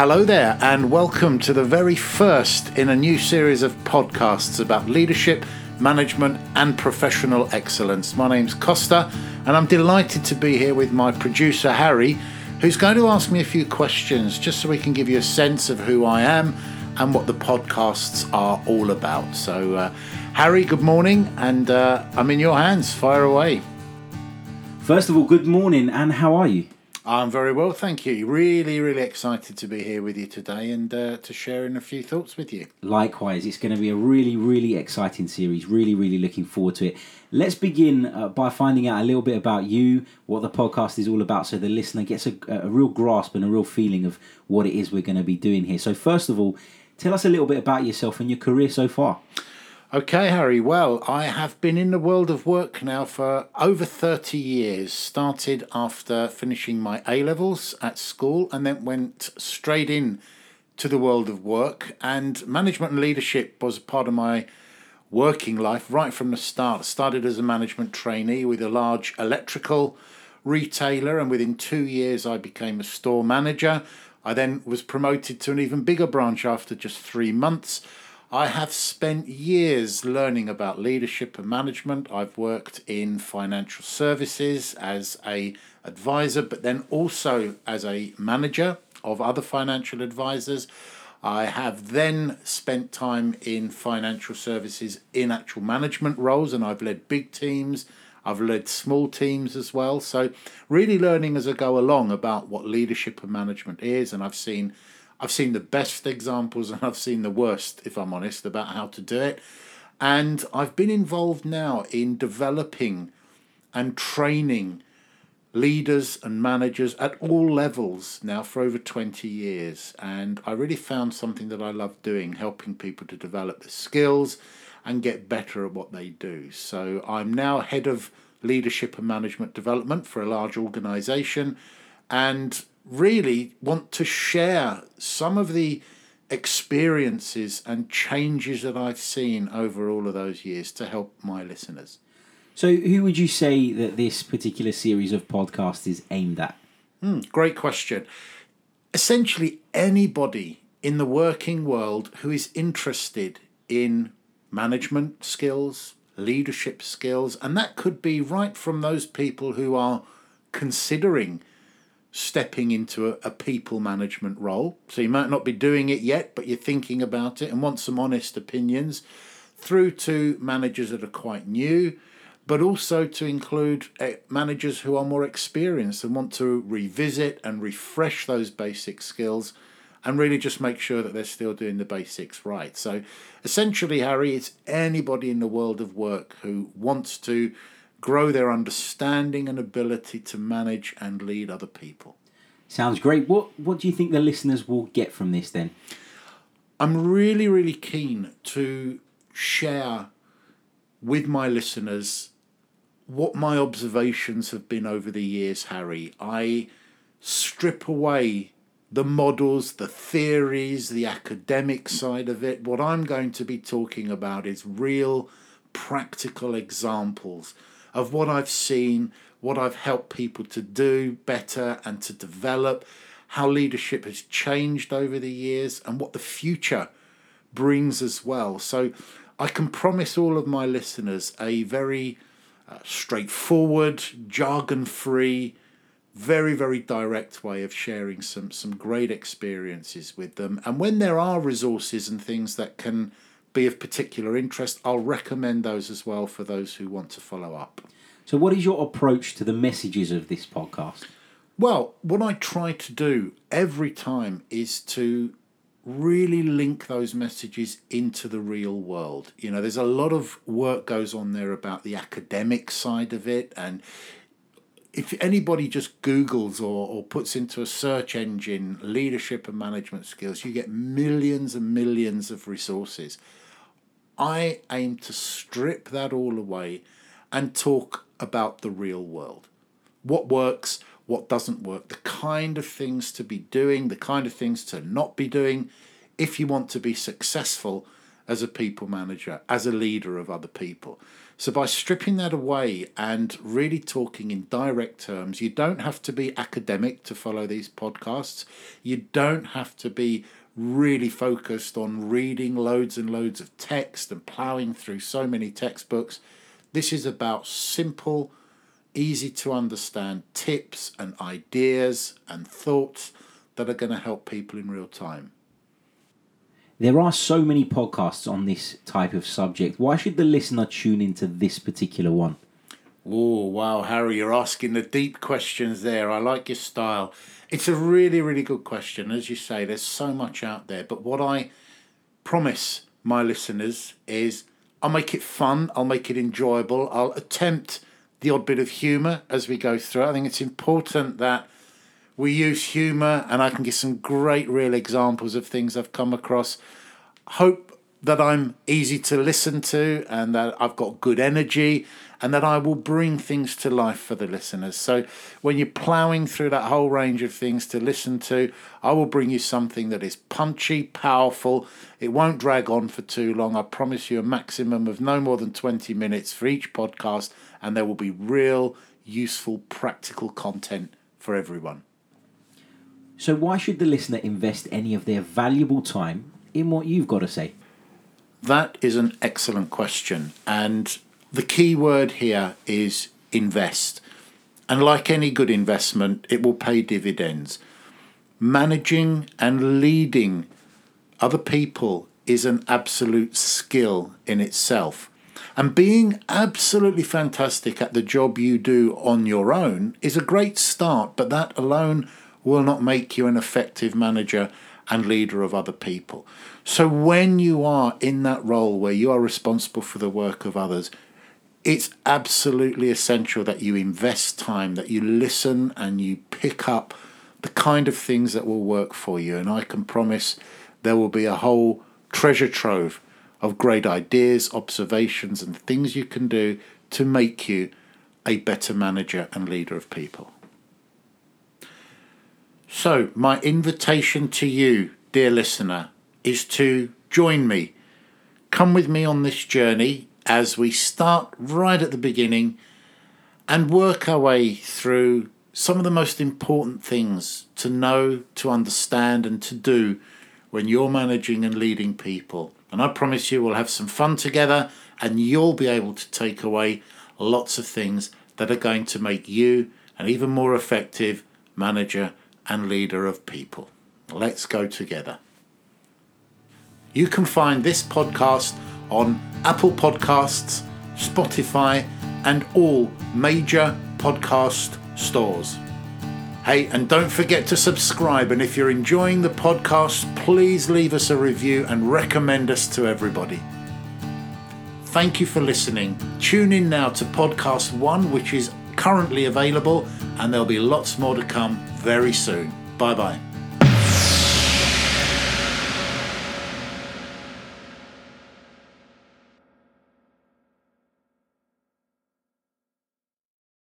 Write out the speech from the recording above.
Hello there, and welcome to the very first in a new series of podcasts about leadership, management, and professional excellence. My name's Costa, and I'm delighted to be here with my producer, Harry, who's going to ask me a few questions just so we can give you a sense of who I am and what the podcasts are all about. So, uh, Harry, good morning, and uh, I'm in your hands. Fire away. First of all, good morning, and how are you? I'm very well, thank you. Really, really excited to be here with you today and uh, to share in a few thoughts with you. Likewise, it's going to be a really, really exciting series. Really, really looking forward to it. Let's begin uh, by finding out a little bit about you, what the podcast is all about, so the listener gets a, a real grasp and a real feeling of what it is we're going to be doing here. So, first of all, tell us a little bit about yourself and your career so far. Okay, Harry. Well, I have been in the world of work now for over 30 years. Started after finishing my A levels at school and then went straight in to the world of work. And management and leadership was part of my working life right from the start. Started as a management trainee with a large electrical retailer, and within two years, I became a store manager. I then was promoted to an even bigger branch after just three months. I have spent years learning about leadership and management. I've worked in financial services as a advisor, but then also as a manager of other financial advisors. I have then spent time in financial services in actual management roles, and I've led big teams. I've led small teams as well. So, really learning as I go along about what leadership and management is, and I've seen I've seen the best examples and I've seen the worst, if I'm honest, about how to do it. And I've been involved now in developing and training leaders and managers at all levels now for over 20 years. And I really found something that I love doing, helping people to develop the skills and get better at what they do. So I'm now head of leadership and management development for a large organization. And really want to share some of the experiences and changes that I've seen over all of those years to help my listeners. So, who would you say that this particular series of podcasts is aimed at? Hmm, great question. Essentially, anybody in the working world who is interested in management skills, leadership skills, and that could be right from those people who are considering stepping into a, a, people management role. So you might not be doing it yet, but you're thinking about it and want some honest opinions, through to managers that are quite new, but also to include uh, managers who are more experienced and want to revisit and refresh those basic skills and really just make sure that they're still doing the basics right. So essentially, Harry, it's anybody in the world of work who wants to grow their understanding and ability to manage and lead other people. Sounds great. What what do you think the listeners will get from this then? I'm really really keen to share with my listeners what my observations have been over the years, Harry. I strip away the models, the theories, the academic side of it. What I'm going to be talking about is real practical examples of what I've seen, what I've helped people to do better and to develop, how leadership has changed over the years, and what the future brings as well. So I can promise all of my listeners a very uh, straightforward, jargon free, very, very direct way of sharing some, some great experiences with them. And when there are resources and things that can be of particular interest, I'll recommend those as well for those who want to follow up. So, what is your approach to the messages of this podcast? Well, what I try to do every time is to really link those messages into the real world. You know, there's a lot of work goes on there about the academic side of it and if anybody just Googles or, or puts into a search engine leadership and management skills, you get millions and millions of resources. I aim to strip that all away and talk about the real world. What works, what doesn't work, the kind of things to be doing, the kind of things to not be doing if you want to be successful as a people manager, as a leader of other people. So, by stripping that away and really talking in direct terms, you don't have to be academic to follow these podcasts. You don't have to be really focused on reading loads and loads of text and ploughing through so many textbooks. This is about simple, easy to understand tips and ideas and thoughts that are going to help people in real time. There are so many podcasts on this type of subject. Why should the listener tune into this particular one? Oh, wow, Harry, you're asking the deep questions there. I like your style. It's a really, really good question. As you say, there's so much out there. But what I promise my listeners is I'll make it fun, I'll make it enjoyable, I'll attempt the odd bit of humour as we go through. I think it's important that we use humour, and I can give some great real examples of things I've come across. Hope that I'm easy to listen to and that I've got good energy and that I will bring things to life for the listeners. So when you're ploughing through that whole range of things to listen to, I will bring you something that is punchy, powerful. It won't drag on for too long. I promise you a maximum of no more than 20 minutes for each podcast, and there will be real, useful, practical content for everyone. So, why should the listener invest any of their valuable time in what you've got to say? That is an excellent question. And the key word here is invest. And like any good investment, it will pay dividends. Managing and leading other people is an absolute skill in itself. And being absolutely fantastic at the job you do on your own is a great start, but that alone will not make you an effective manager and leader of other people. So, when you are in that role where you are responsible for the work of others, it's absolutely essential that you invest time, that you listen and you pick up the kind of things that will work for you. And I can promise there will be a whole treasure trove of great ideas, observations, and things you can do to make you a better manager and leader of people. So, my invitation to you, dear listener, is to join me. Come with me on this journey as we start right at the beginning and work our way through some of the most important things to know, to understand, and to do when you're managing and leading people. And I promise you, we'll have some fun together and you'll be able to take away lots of things that are going to make you an even more effective manager and leader of people. Let's go together. You can find this podcast on Apple Podcasts, Spotify, and all major podcast stores. Hey, and don't forget to subscribe. And if you're enjoying the podcast, please leave us a review and recommend us to everybody. Thank you for listening. Tune in now to podcast one, which is currently available, and there'll be lots more to come very soon. Bye bye.